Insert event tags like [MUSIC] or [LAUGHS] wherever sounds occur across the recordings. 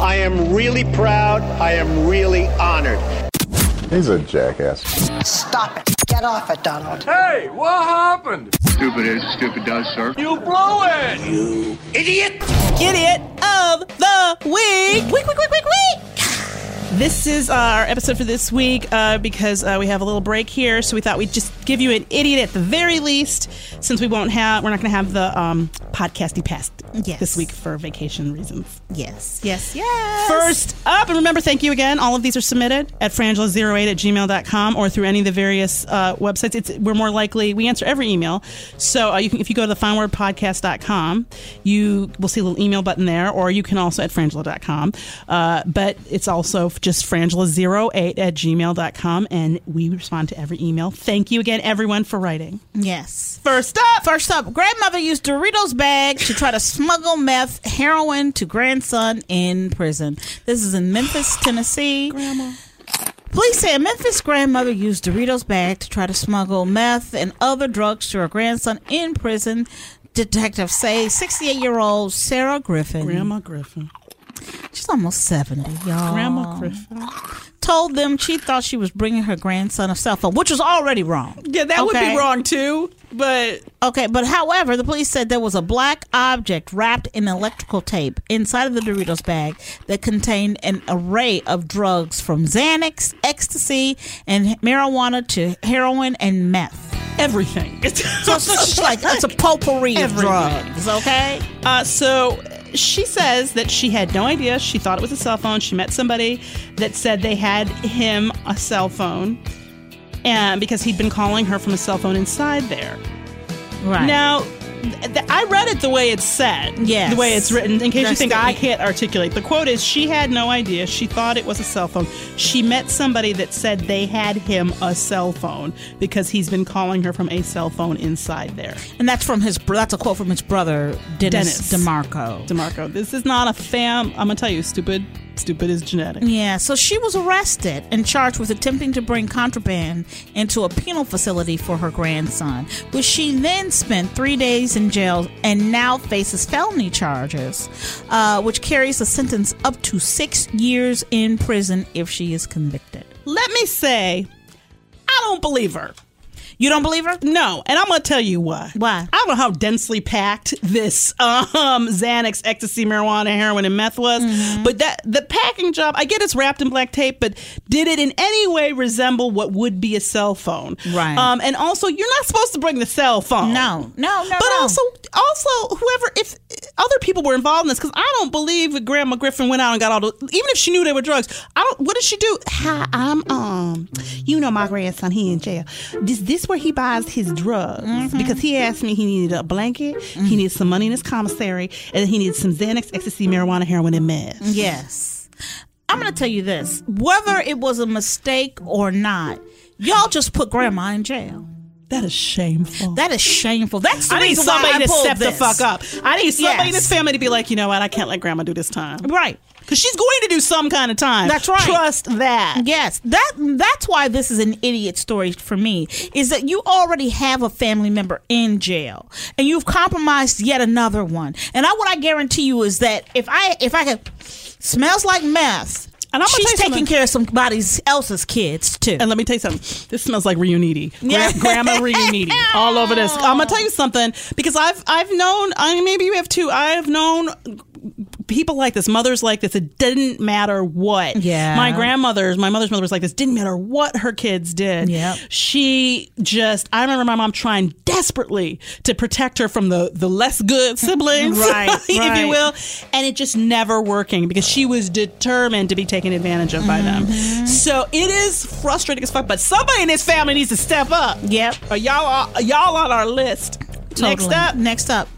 I am really proud. I am really honored. He's a jackass. Stop it. Get off it, Donald. Hey, what happened? Stupid is, stupid does, sir. You blew it! You idiot! Idiot of the week. Week, week, week, week, week. This is our episode for this week uh, because uh, we have a little break here, so we thought we'd just give you an idiot at the very least, since we won't have we're not going to have the um, podcasty past Yes. this week for vacation reasons. Yes, yes, yes. First up, and remember, thank you again. All of these are submitted at frangela08 at gmail.com or through any of the various uh, websites. It's We're more likely, we answer every email. So uh, you can, if you go to the finalwordpodcast.com, you will see a little email button there, or you can also at frangela.com. Uh, but it's also just frangela08 at gmail.com, and we respond to every email. Thank you again, everyone, for writing. Yes. First up, First up, grandmother used Doritos bag to try to smuggle meth heroin to grandson in prison. This is in Memphis, Tennessee. Grandma. Police say a Memphis grandmother used Doritos bag to try to smuggle meth and other drugs to her grandson in prison. Detectives say 68 year old Sarah Griffin, Grandma Griffin. She's almost 70, y'all, Grandma Griffin. told them she thought she was bringing her grandson a cell phone, which was already wrong. Yeah, that would be wrong too, but Okay, but however, the police said there was a black object wrapped in electrical tape inside of the Doritos bag that contained an array of drugs from Xanax, ecstasy, and marijuana to heroin and meth. everything. So it's just like it's a potpourri of drugs, okay? Uh, so she says that she had no idea. She thought it was a cell phone. She met somebody that said they had him a cell phone, and because he'd been calling her from a cell phone inside there. Right. Now, I read it the way it's said. Yes. The way it's written. In case you think I can't articulate, the quote is: "She had no idea. She thought it was a cell phone. She met somebody that said they had him a cell phone because he's been calling her from a cell phone inside there." and that's from his that's a quote from his brother Dennis, Dennis. DeMarco. Demarco, this is not a fam. I'm gonna tell you, stupid. Stupid is genetic. Yeah, so she was arrested and charged with attempting to bring contraband into a penal facility for her grandson, which she then spent three days in jail and now faces felony charges, uh, which carries a sentence up to six years in prison if she is convicted. Let me say, I don't believe her. You don't believe her? No, and I'm gonna tell you why. Why? I don't know how densely packed this um, Xanax, ecstasy, marijuana, heroin, and meth was, Mm-hmm. but that the packing job. I get it's wrapped in black tape, but did it in any way resemble what would be a cell phone? Right. Um, and also, you're not supposed to bring the cell phone. No, no, no. But no. also, also, whoever, if other people were involved in this, because I don't believe that Grandma Griffin went out and got all the, even if she knew they were drugs. I don't. What did she do? Hi, I'm um, you know my grandson. He in jail. This this where he buys his drugs Mm-hmm. because he asked me he needed a blanket, he needed some money in his commissary, and he needed some Xanax, ecstasy, marijuana, heroin, and meth. Yes. I'm going to tell you this whether it was a mistake or not, y'all just put grandma in jail. That is shameful. That is shameful. That's the I need somebody to step the fuck up. I need somebody in Yes. this family to be like, you know what? I can't let grandma do this time. Right. Because she's going to do some kind of time. That's right. Trust that. Yes, that that's why this is an idiot story for me. Is that you already have a family member in jail, and you've compromised yet another one. And I what I guarantee you is that if I if I could smells like meth, And I'm she's taking something. care of somebody else's kids too. And let me tell you something. This smells like reuniti. Yeah. Gra- [LAUGHS] grandma reuniti all over this. I'm gonna tell you something because I've I've known. I maybe you have too. I've known people like this, mothers like this. It didn't matter what. Yeah. My grandmother's, my mother's mother was like this. Didn't matter what her kids did. Yeah. She just. I remember my mom trying desperately to protect her from the the less good [LAUGHS] siblings, Right, [LAUGHS] if right. you will, and it just never working because she was determined to be taken advantage of by them. Mm-hmm. So it is frustrating as fuck. But somebody in this family needs to step up. Yep. Or y'all are y'all on our list. Totally. Next up, next up.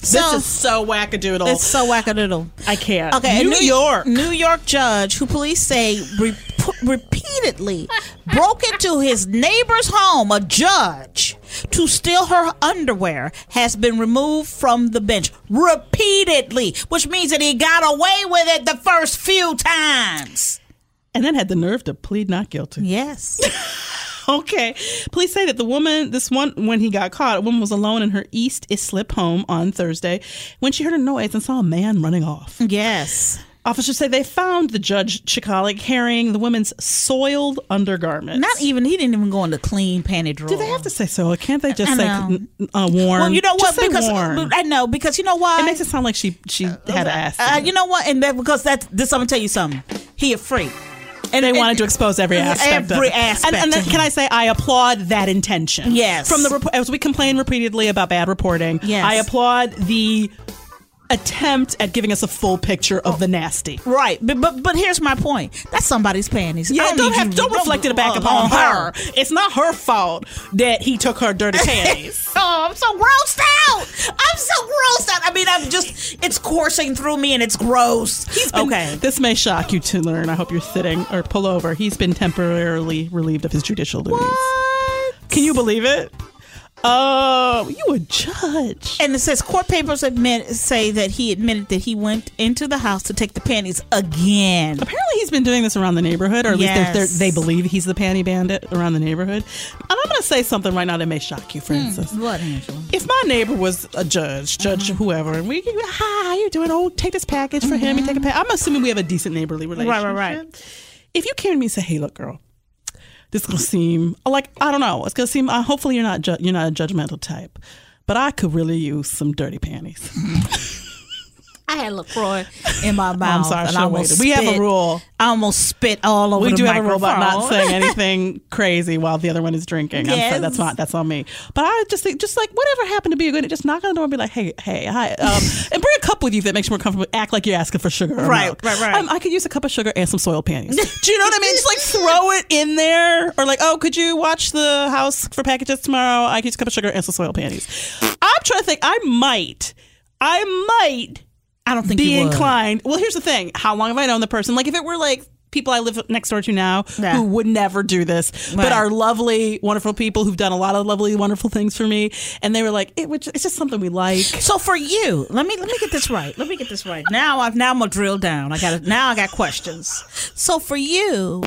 This So- is so wackadoodle. It's so wackadoodle. I can't. Okay, a New York. New York judge who police say re- repeatedly broke into his neighbor's home, a judge, to steal her underwear, has been removed from the bench repeatedly, which means that he got away with it the first few times. and then had the nerve to plead not guilty. Yes. [LAUGHS] [LAUGHS] Okay. Police say that the woman, this one, when he got caught, a woman was alone in her East Islip home on Thursday when she heard a noise and saw a man running off. yes. Officers say they found the judge Chikali carrying the woman's soiled undergarments. Not even, he didn't even go in the clean panty drawer. Do they have to say so? Can't they just I say uh, worn? Well, you know what? Just say Because. I know because you know why It makes it sound like she she had to ask. Uh, you know what? And that because that's this. I'm gonna tell you something. He a freak. And they wanted to expose every aspect. Every of it. aspect And, and then, can. I say I applaud that intention? Yes. From the as we complain repeatedly about bad reporting. Yes. I applaud the attempt at giving us a full picture of oh. the nasty. Right, but but but here's my point. That's somebody's panties. I Yeah, don't, have, don't reflect it back upon on her. It's not her fault that he took her dirty [LAUGHS] panties. Oh, I'm so grossed out. I'm so grossed out. I mean, I'm just it's coursing through me and it's gross. been- okay. This may shock you to learn. I hope you're sitting or pull over. He's been temporarily relieved of his judicial duties. What? Can you believe it? Oh, you a judge. And it says court papers admit say that he admitted that he went into the house to take the panties again. Apparently, he's been doing this around the neighborhood, or at least they're, they're, they believe he's the panty bandit around the neighborhood. And I'm going to say something right now that may shock you, Frances. Hmm. What, Angela? If my neighbor was a judge, judge uh-huh. whoever, and we, hi, how you doing? Oh, take this package for him. You take a mm-hmm. package. I'm assuming we have a decent neighborly relationship. right, right. Right. If you came to me and say, "Hey, look, girl, this is gonna seem like I don't know. It's gonna seem. Uh, hopefully, you're not ju- you're not a judgmental type, but I could really use some dirty panties." [LAUGHS] I had Lacroix in my [LAUGHS] mouth. I and should've I almost waited. We have a rule. I almost spit all over we do have a rule about not saying [LAUGHS] anything crazy while the other one is drinking. I'm sorry, that's not that's on me. But I just think, just like whatever happened to be a good, just knock on the door and be like, hey, hey, hi, um, [LAUGHS] and bring a cup with you that makes you more comfortable. Act like you're asking for sugar, Right, milk. right, right. Um, I could use a cup of sugar and some soiled panties. do you know what I mean? Just like throw it in there, or like, oh, could you watch the house for packages tomorrow? I could use a cup of sugar and some soiled panties. I'm trying to think. I might, I might I don't think be inclined. Well, here's the thing: how long have I known the person? Like, if it were like people I live next door to now Yeah. who would never do this, but Right. are lovely, wonderful people who've done a lot of lovely, wonderful things for me, and they were like, it it's just something we like. So for you, let me let me get this right. Let me get this right. Now I've now I'm gonna drill down. I got now I got questions. So for you,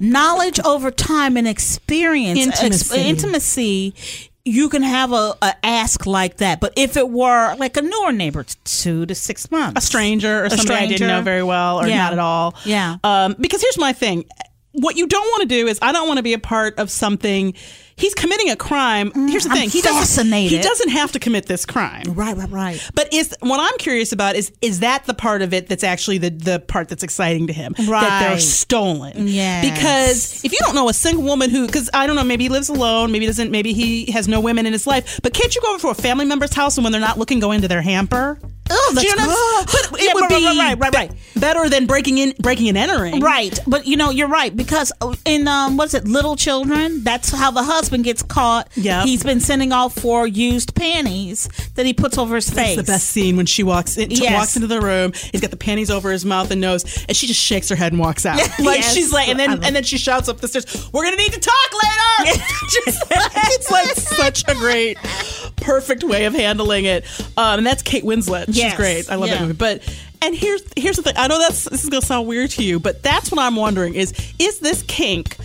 knowledge over time and experience, Intimacy. intimacy you can have a, a ask like that. But if it were like a newer neighbor, two to six months, A stranger or A somebody I didn't know very well or Yeah. not at all. Yeah. Um, because here's my thing. What you don't want to do is I don't want to be a part of something. He's committing a crime. Here's the Mm, I'm thing. He doesn't. He doesn't have to commit this crime. right, right, right. But is what I'm curious about is is that the part of it that's actually the the part that's exciting to him that they're stolen? Yes. Because if you don't know a single woman who, because I don't know, maybe he lives alone, maybe he doesn't, maybe he has no women in his life. But can't you go over to a family member's house and when they're not looking, go into their hamper? Oh, that's you know what I'm good. saying? But it Yeah, would right, be right, right, right, right. better than breaking in, breaking and entering. Right, but you know you're right because in um what's it, Little Children? That's how the husband gets caught. Yeah, he's been sending off for used panties that he puts over his face. That's the best scene when she walks in, Yes. walks into the room. He's got the panties over his mouth and nose, and she just shakes her head and walks out. [LAUGHS] Like Yes. she's like, and then and then she shouts up the stairs, "We're gonna need to talk later." [LAUGHS] Just like- it's like such a great, perfect way of handling it. Um, and that's Kate Winslet. She's Yes. great. I love Yeah. that movie. But and here's here's the thing. I know that's this is gonna sound weird to you, but that's what I'm wondering is is this kink?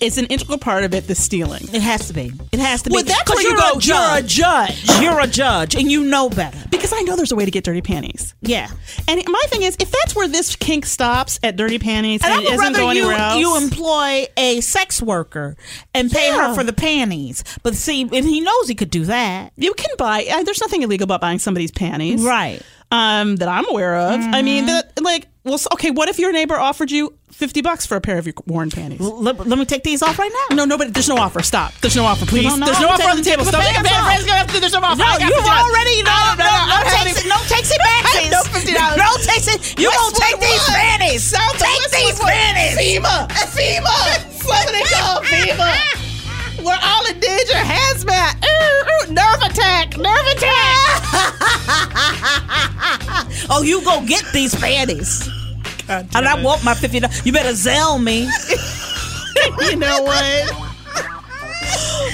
Is an integral part of it the stealing? It has to be. It has to be. Well, that's where you you're go. a You're a judge. judge. You're a judge, and you know better. Because I know there's a way to get dirty panties. Yeah. And my thing is, if that's where this kink stops at dirty panties And and, it rather go you, anywhere else, you employ a sex worker and pay Yeah. her for the panties. But see, and he knows he could do that. you can buy. Uh, there's nothing illegal about buying somebody's panties, Right. Um, that I'm aware of. I mean, Mm-hmm. like, well, okay. What if your neighbor offered you fifty bucks for a pair of your worn panties? Let, let me take these off right now. No, nobody. There's no offer. Stop. There's no offer, please. No, no, there's no offer on the table. Stop. the Make a pants bad off. There's no offer. No, you've already no no no no takes no takes it back. No $50. No takes it. You gonna take these panties? Take these panties. FEMA, FEMA, somebody call FEMA. We're all in danger. Hazmat. Ooh, ooh, nerve attack. Nerve attack. [LAUGHS] Oh, you go get these panties. And I want my fifty dollars. You better Zelle me. [LAUGHS] you know what?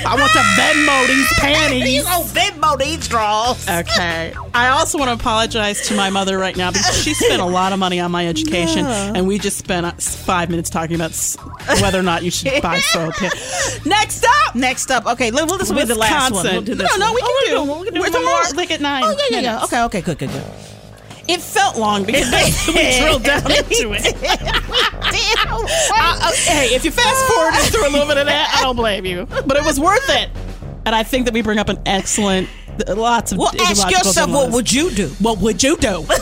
I want to Venmo these panties. gonna Venmo these draws. Okay. I also want to apologize to my mother right now because she spent a lot of money on my education, and we just spent uh, five minutes talking about whether or not you should buy [LAUGHS] soap. Next up, Next up, okay, let- well, this will be the last one. We'll do no, this no, one. we can Oh, do. we're we can do We're more. more, like at nine. Oh yeah, yeah, yeah. Okay, okay, good, good, good. It felt long because [LAUGHS] we drilled down into it. Uh, uh, hey, if you fast forward through a little bit of that, I don't blame you. But it was worth it. And I think that we bring up an excellent, lots of. Well, ask yourself, what would you do? What would you do? [LAUGHS]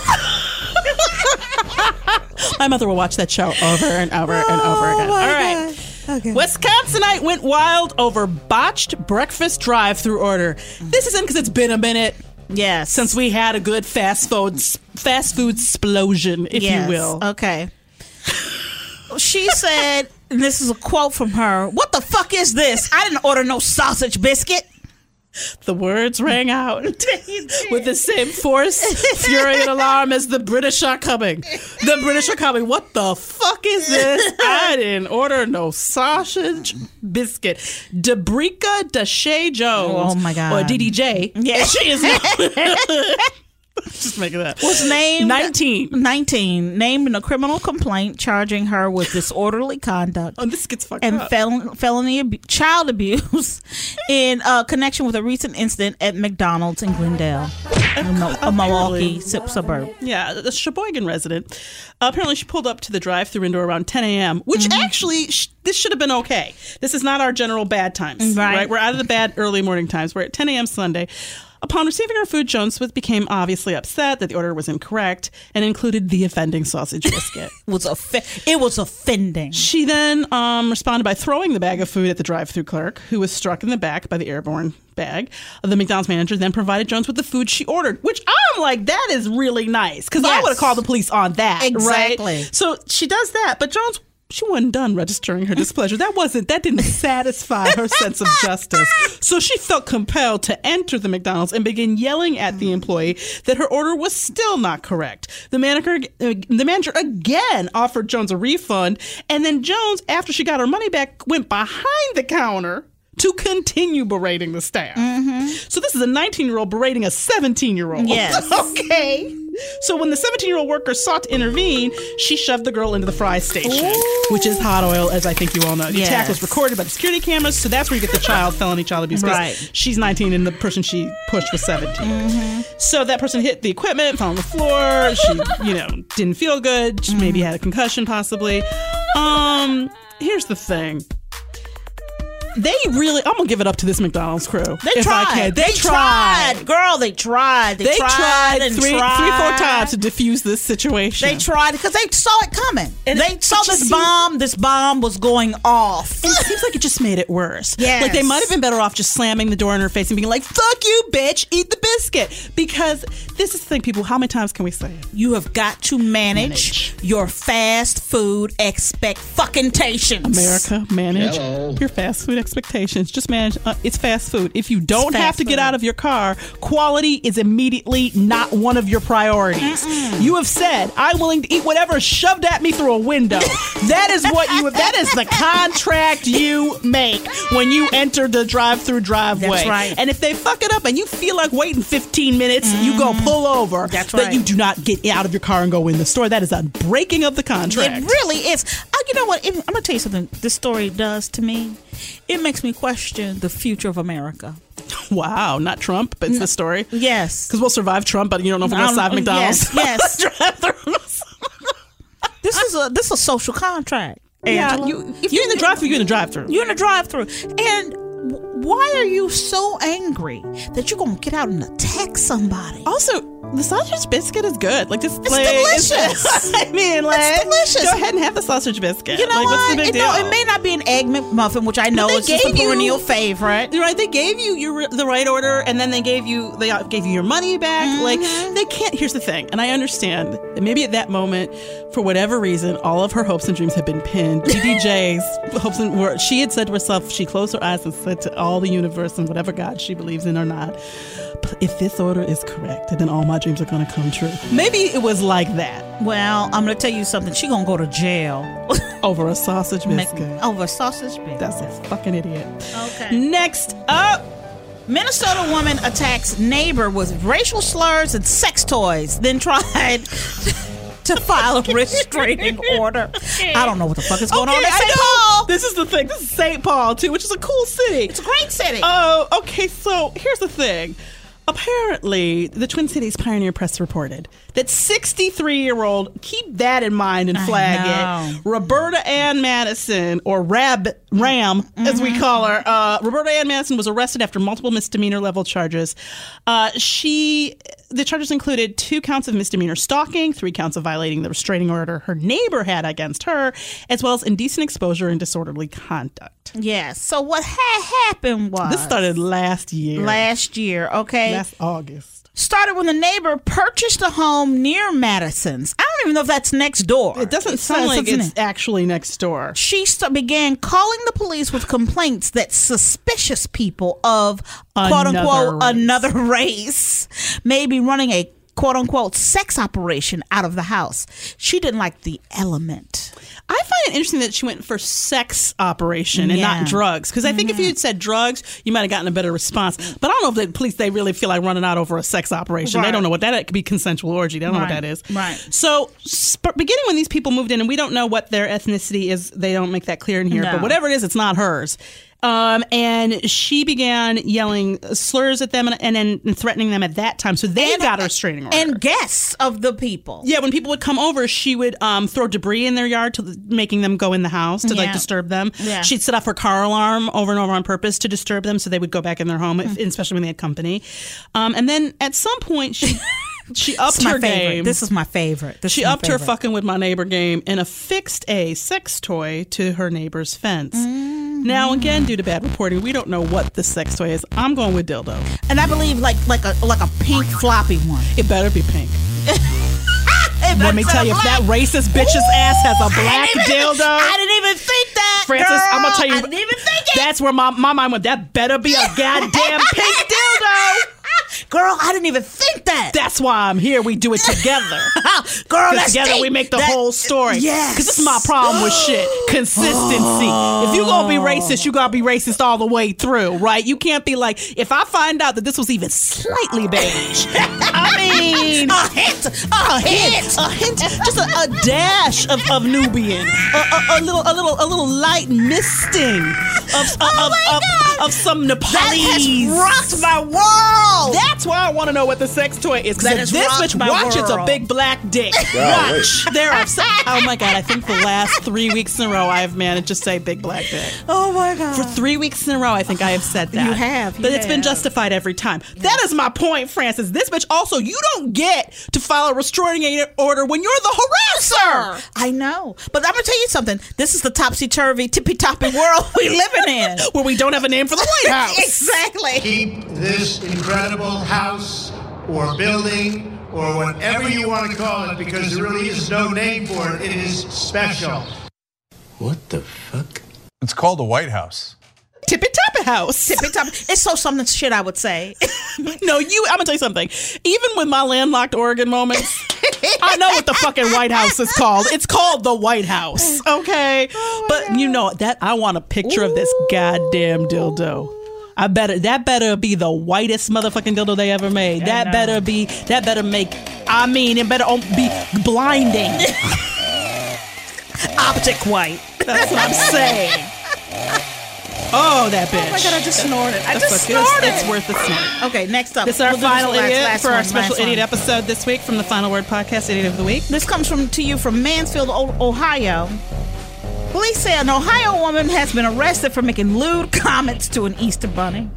My mother will watch that show over and over and over again. All right. Wisconsinite went wild over botched breakfast drive-through order. This is in because it's been a minute Yes, since we had a good fast food fast food explosion, if Yes, you will. Okay. she said, and this is a quote from her. What the fuck is this? I didn't order no sausage biscuit. The words rang out [LAUGHS] with the same force, fury, and alarm as the British are coming. The British are coming. What the fuck is this? I didn't order no sausage biscuit. Debrica Deshay Jones. Oh, my God. Or DDJ. Yeah. She is. [LAUGHS] [LAUGHS] [LAUGHS] Just making that. Was named 19. 19 named in a criminal complaint charging her with disorderly conduct Oh, this gets fucked and up. fel- felony abu- child abuse [LAUGHS] in uh, connection with a recent incident at McDonald's in Glendale, a, Mo- a Milwaukee suburb. Yeah, the Sheboygan resident. Uh, apparently, she pulled up to the drive-through window around 10 a.m., which Mm-hmm. actually sh- this should have been okay. This is not our general bad times, Right. We're out of the bad early morning times. We're at 10 a.m. Sunday. Upon receiving her food, Jones Smith became obviously upset that the order was incorrect and included the offending sausage biscuit. [LAUGHS] Was offe- it was offending. She then um, responded by throwing the bag of food at the drive-through clerk, who was struck in the back by the airborne bag. The McDonald's manager then provided Jones with the food she ordered, which I'm like, that is really nice because I would have called the police on that. Exactly. Right? So she does that, but Jones. She wasn't done registering her displeasure. That wasn't, that didn't satisfy her sense of justice. So she felt compelled to enter the McDonald's and begin yelling at the employee that her order was still not correct. The manager, uh, the manager again offered Jones a refund, and then Jones, after she got her money back, went behind the counter to continue berating the staff. So this is a 19 year old berating a 17 year old. Yes. [LAUGHS] okay. So when the 17 year old worker sought to intervene, she shoved the girl into the fry station, which is hot oil, as I think you all know. The Yes. attack was recorded by the security cameras, so that's where you get the child felony child abuse. Right. She's 19 and the person she pushed was 17. So that person hit the equipment, fell on the floor. She, you know, didn't feel good. She maybe had a concussion, possibly. Um, here's the thing. They really. I'm gonna give it up to this McDonald's crew. They if I tried. can. They, tried. girl. They tried. They, They tried, and three, tried. three, four times to defuse this situation. They tried because they saw it coming. And they it- saw this seemed- bomb. This bomb was going off. And it seems like it just made it worse. Yeah. Like they might have been better off just slamming the door in her face and being like, fuck you, bitch, eat the biscuit. Because this is the thing, people, how many times can we say it? You have got to manage, your fast food expect expectations. America, manage Hello. your fast food expectations. Just manage. Uh, it's fast food. If you don't have to get out of your car, quality is immediately not one of your priorities. You have said, "I'm willing to eat whatever shoved at me through a window." that is what you. That is the contract you make when you enter the drive-through driveway. That's right. And if they fuck it up and you feel like waiting 15 minutes, you go pull over. Mm-hmm. That's That right. you do not get out of your car and go in the store. That is a breaking of the contract. It really is. You know what? It- I'm gonna tell you something. This story does to me. It makes me question the future of America. [LAUGHS] Wow, not Trump, but it's the story. Yes. Because we'll survive Trump, but you don't know if we're Um, survive McDonald's. [LAUGHS] yes, yes. [LAUGHS] This is a this is a social contract. yeah, you, if you're in the drive-through, you're in the drive-through. You're in the drive-through, and why are you so angry that you're gonna get out and attack somebody? Also, the sausage biscuit is good. Like this, It's like, delicious. [LAUGHS] I mean, like, delicious. Go ahead and have the sausage biscuit. You know like, what? The big it, deal? no, it may not be an egg McMuffin, which I know is just a gave you- perennial favorite. Right. They gave you your the right order, and then they gave you they gave you your money back. Mm-hmm. Like they can't. Here's the thing, and I understand that maybe at that moment, for whatever reason, all of her hopes and dreams had been pinned. [LAUGHS] DDJ's hopes and were. She had said to herself, she closed her eyes and said to all the universe and whatever God she believes in or not, if this order is correct, then all my dreams are going to come true. Maybe it was like that Well, I'm gonna tell you something. She gonna go to jail [LAUGHS] over a sausage biscuit. over a sausage biscuit. That's a fucking idiot. Okay. Next up. Minnesota woman attacks neighbor with racial slurs and sex toys, then tried [LAUGHS] to file a [LAUGHS] restraining order. I don't know what the fuck is going on Okay, in I St. Paul. This is the thing. This is St. Paul too, which is a cool city. It's a great city. Oh, okay. So here's the thing. Apparently, the Twin Cities Pioneer Press reported that 63 year old, keep that in mind and flag it, Roberta Ann Madison, or Rab Ram, as we call her, uh, Roberta Ann Madison was arrested after multiple misdemeanor level charges. Uh, she, the charges included two counts of misdemeanor stalking, three counts of violating the restraining order her neighbor had against her, as well as indecent exposure and disorderly conduct. yes. So what had happened was This started last year. last year. Okay. last August. Started when the neighbor purchased a home near Madison's. I don't even know if that's next door. It doesn't sound like it's it. actually next door. She st- began calling the police with complaints that suspicious people of quote Another unquote race. another race may be running a quote unquote sex operation out of the house. She didn't like the element. I find it interesting that she went for sex operation and Yeah. not drugs. Because I think if you had mm-hmm. said drugs, you might have gotten a better response. But I don't know if the police they really feel like running out over a sex operation. They don't know what that could be consensual orgy. They don't know what that is. Right. So sp- beginning when these people moved in, and we don't know what their ethnicity is. They don't make that clear in here. No. But whatever it is, it's not hers. Um, and she began yelling slurs at them and, and, and threatening them at that time. So they got a restraining order. And guests of the people. Yeah, when people would come over, she would um, throw debris in their yard, to making them go in the house to like disturb them. Yeah. She'd set off her car alarm over and over on purpose to disturb them, so they would go back in their home, Mm. if, especially when they had company. Um, and then at some point, she [LAUGHS] she upped This is my her favorite. game. This is my favorite. This she upped her fucking with my neighbor game and affixed a sex toy to her neighbor's fence. Mm-hmm. Now, again, due to bad reporting, we don't know what the sex toy is. I'm going with dildo. And I believe like like a like a pink floppy one. It better be pink. [LAUGHS] Let me tell you, if that racist bitch's ass has a black dildo. I didn't even think that. Frances, girl. I'm gonna tell you. I didn't even think it. That's where my, my mind went. That better be a [LAUGHS] goddamn pink dildo. Girl, I didn't even think that. That's why I'm here. We do it together. [LAUGHS] Girl, together deep. we make the That- whole story. Yes. Because this is my problem with shit. [GASPS] Consistency. If you gonna be racist, you gotta be racist all the way through, right? You can't be like, if I find out that this was even slightly beige, [LAUGHS] I mean, a hint, a hint. a hint, just a, a dash of, of Nubian, a, a, a little, a little, a little light misting of, of, Oh of, my of, God. Of some Nepalese. That has rocked my world. That's why I want to know what the sex toy is. That Because this bitch my watch, it's a big black dick. [LAUGHS] Golly. Watch. There are some, [LAUGHS] oh my god! I think the last three weeks in a row I have managed to say big black dick. oh my god. For three weeks in a row, I think I have said that. You have, you but it's been justified every time. That is my point, Frances. This bitch also, you don't get to file a restraining order when you're the harasser. I know, but I'm gonna tell you something. This is the topsy turvy, tippy toppy world we [LAUGHS] living in. Where we don't have a name for the White [LAUGHS] House. exactly. keep this incredible house or building or whatever you want to call it because there really is no name for it. It is special. What the fuck? It's called the White House. Tippy Tappy House. Tippy toppy. It's so something shit. I would say. [LAUGHS] no, you. I'm gonna tell you something. Even with my landlocked Oregon moments, [LAUGHS] I know what the fucking White House is called. It's called the White House. Okay, but you know that I want a picture of this goddamn dildo. I better that better be the whitest motherfucking dildo they ever made. That better be that better make. I mean, it better be blinding. [LAUGHS] Optic white. That's what I'm saying. Oh, that bitch. Oh my god! I just snorted. I just snorted. It's worth the snort. Okay, next up. This is our We'll final last- idiot last for our special idiot one. episode this week from the Final Word Podcast, Idiot of the Week. This comes from to you from Mansfield, Ohio. Police say an Ohio woman has been arrested for making lewd [LAUGHS] comments to an Easter bunny.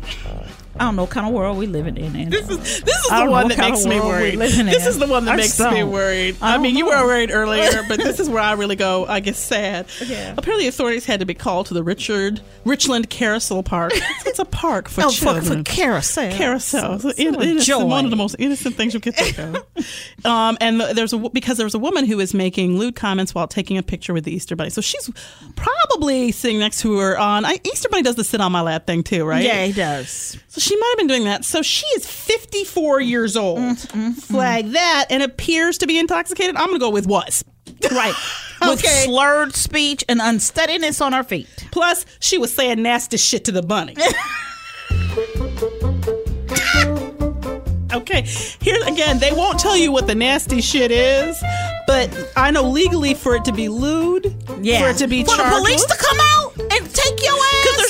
I don't know what kind of world we living in. Andy. This is this is the one that makes me worried. This in. is the one that I makes me worried. I I, mean, don't you were worried earlier, but this is where I really go. I get sad. [LAUGHS] Yeah. Apparently, authorities had to be called to the Richard Richland Carousel Park. [LAUGHS] It's a park for Oh, children. for carousel. carousel. So- so innocent- joy. one of the most innocent things you could think of. [LAUGHS] um, and there's a because there was a woman who was making lewd comments while taking a picture with the Easter Bunny. So she's probably sitting next to her on I, Easter Bunny does the sit on my lap thing too, right? Yeah, he does. So she might have been doing that. So she is 54 years old. Mm, Flag that and appears to be intoxicated. I'm going to go with was. Right. [LAUGHS] With Okay. slurred speech and unsteadiness on her feet. Plus, she was saying nasty shit to the bunny. [LAUGHS] okay, here again, they won't tell you what the nasty shit is, but I know legally for it to be lewd, yeah. for it to be For the police to come out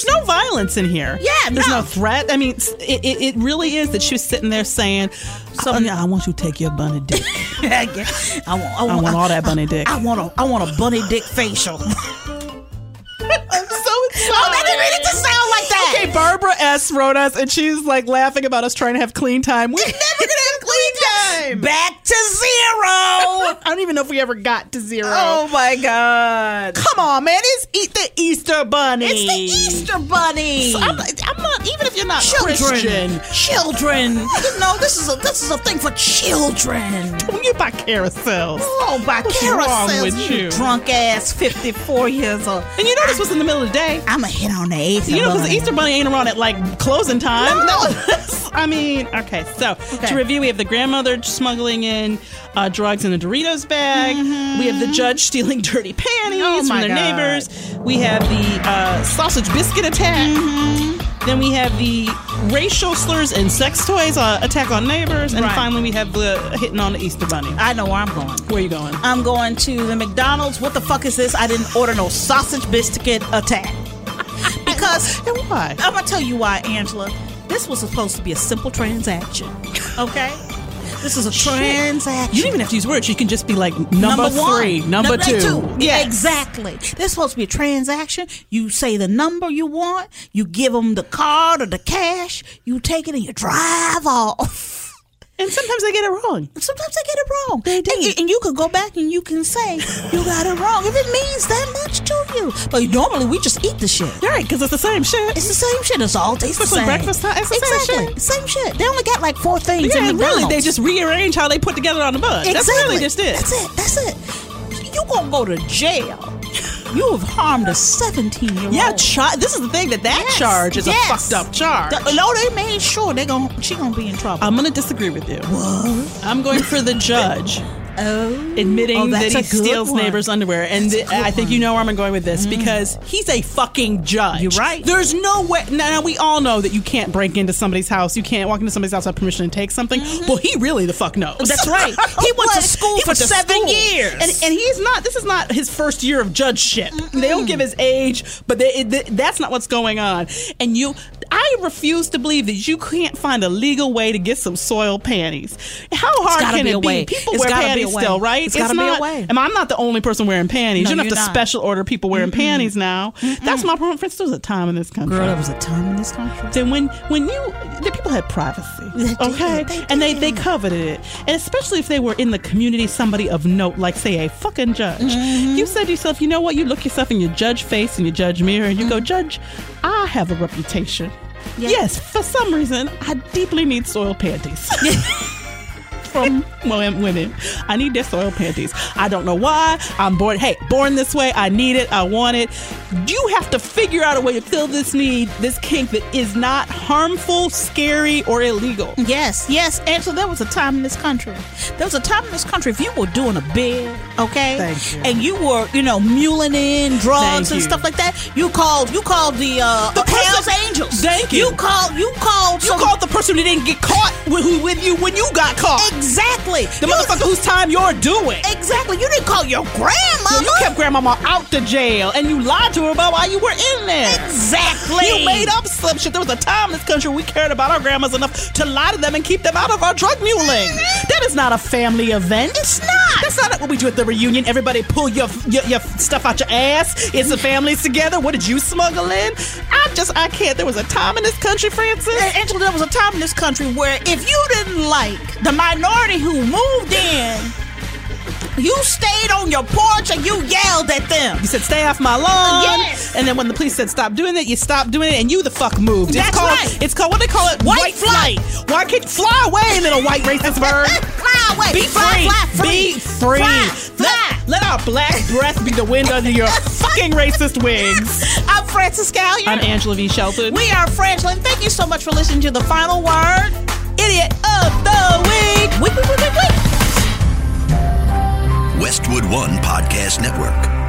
there's no violence in here. Yeah, there's no, no. threat. I mean, it, it, it really is that she was sitting there saying, Something- um, "I, I want you to take your bunny dick. [LAUGHS] I want, I want, I want all that bunny dick." I want a, I want a bunny dick facial. [LAUGHS] I'm so excited. Oh, that didn't need to sound like that. Okay, Barbara S wrote us, and she's like laughing about us trying to have clean time. We're never gonna time. Back to zero. [LAUGHS] I don't even know if we ever got to zero. Oh my god. come on, man! It's eat the Easter bunny. It's the Easter bunny. I'm, I'm not even if you're not children. Christian. Children. You know, this is a this is a thing for children. Don't get by carousels. Oh, by What's carousels. wrong with you? Drunk ass 54 years old. And you know this was in the middle of the day. I'm going to hit on the eighth. You know, because the. Easter Bunny ain't around at like closing time. No. [LAUGHS] I mean, okay. So Okay. to review, we have the grandmother smuggling in uh, drugs in a Doritos bag. We have the judge stealing dirty panties Mm-hmm. Oh, from their God. neighbors. We have the uh, sausage biscuit attack. Mm-hmm. Then we have the racial slurs and sex toys uh, attack on neighbors, and Right. finally we have the hitting on the Easter Bunny. I know where I'm going. Where you going? I'm going to the McDonald's. What the fuck is this? I didn't order no sausage biscuit attack. [LAUGHS] Because and why? I'm gonna tell you why, Angela. This was supposed to be a simple transaction. Okay? This is a transaction. You don't even have to use words. You can just be like number, one. three, number, two. Yeah, exactly. This supposed to be a transaction. You say the number you want. You give them the card or the cash. You take it and you drive off. And sometimes I get it wrong. Sometimes I get it wrong. They do. And, and you could go back and you can say you got it wrong if it means that much to you. But normally we just eat the shit. Right, because it's the same shit. It's the same shit. It's all tastes the same. breakfast time. It's the same exactly. shit. Same shit. They only got like four things Yeah, in McDonald's. really, they just rearrange how they put together on the bus. exactly. That's really just it. That's it. That's it. You gonna go to jail? You have harmed a 17 year old. Yeah, char- this is the thing that that Yes, charge is yes. a fucked up charge. no, they made sure they gon' she gonna be in trouble. I'm gonna disagree with you. What? I'm going for the judge [LAUGHS] Oh, admitting Oh, that he steals one. neighbors' underwear. And I think you know where I'm going with this mm. because he's a fucking judge. You're right. There's no way. Now, now, we all know that you can't break into somebody's house. You can't walk into somebody's house without permission and take something. Mm-hmm. Well, he really the fuck knows. That's right. [LAUGHS] He went to school He for seven school. years. and and he's not. This is not his first year of judgeship. They don't give his age, but they, it, th- that's not what's going on. And you, I refuse to believe that you can't find a legal way to get some soil panties. How hard can it be? way. People It's wear panties way. still, right? It's a not, way. And I'm not the only person wearing panties. No, you don't have to not. special order people wearing panties now. That's my. For instance, there was a time in this country. Girl, there was a time in this country. Then when when you the people had privacy, They did, okay, they and they they coveted it, and especially if they were in the community, somebody of note, like say a fucking judge. Mm-hmm. You said to yourself, you know what? You look yourself in your judge face and your judge mirror, and you go, Mm-hmm. Judge, I have a reputation. Yes, for some reason, I deeply need soiled panties. [LAUGHS] [LAUGHS] From women, I need their soil panties. I don't know why. I'm born. Hey, born this way. I need it. I want it. You have to figure out a way to fill this need, this kink that is not harmful, scary, or illegal. Yes, yes. And so there was a time in this country. There was a time in this country if you were doing a bid, okay, Thank you. and you were, you know, muling in drugs Thank and you. stuff like that. You called, you called the, uh, The Hell's Angels. Thank you. You called, you called, You some- called the person who didn't get caught with, who with you when you got caught. exactly The You- motherfucker whose time you're doing. Exactly. You didn't call your grandmama. So you kept grandmama out the jail and you lied to her about why you were in there. Exactly. You made up some shit. There was a time in this country we cared about our grandmas enough to lie to them and keep them out of our drug muling. Mm-hmm. That is not a family event. It's not. That's not what we do at the reunion. Everybody pull your, your your stuff out your ass. It's the families together. What did you smuggle in? I just I can't. There was a time in this country, Frances. And Angela, there was a time in this country where if you didn't like the minority who moved in, you stayed on your porch and you yelled at them. You said stay off my lawn. Yes. And then when the police said stop doing it, you stopped doing it, and you the fuck moved. It's That's called, right. It's called what they call it? White flight. Why can't fly away, little white racist [LAUGHS] bird? fly away. Be free. Fly, free. Be free. Fly, fly. Let, let our black breath be the wind under your [LAUGHS] fucking racist wigs. I'm Frances Callier. I'm Angela V. Shelton. we are Frangela. Thank you so much for listening to the final word. idiot of the week. Week, week, week, week, week. Westwood One Podcast Network.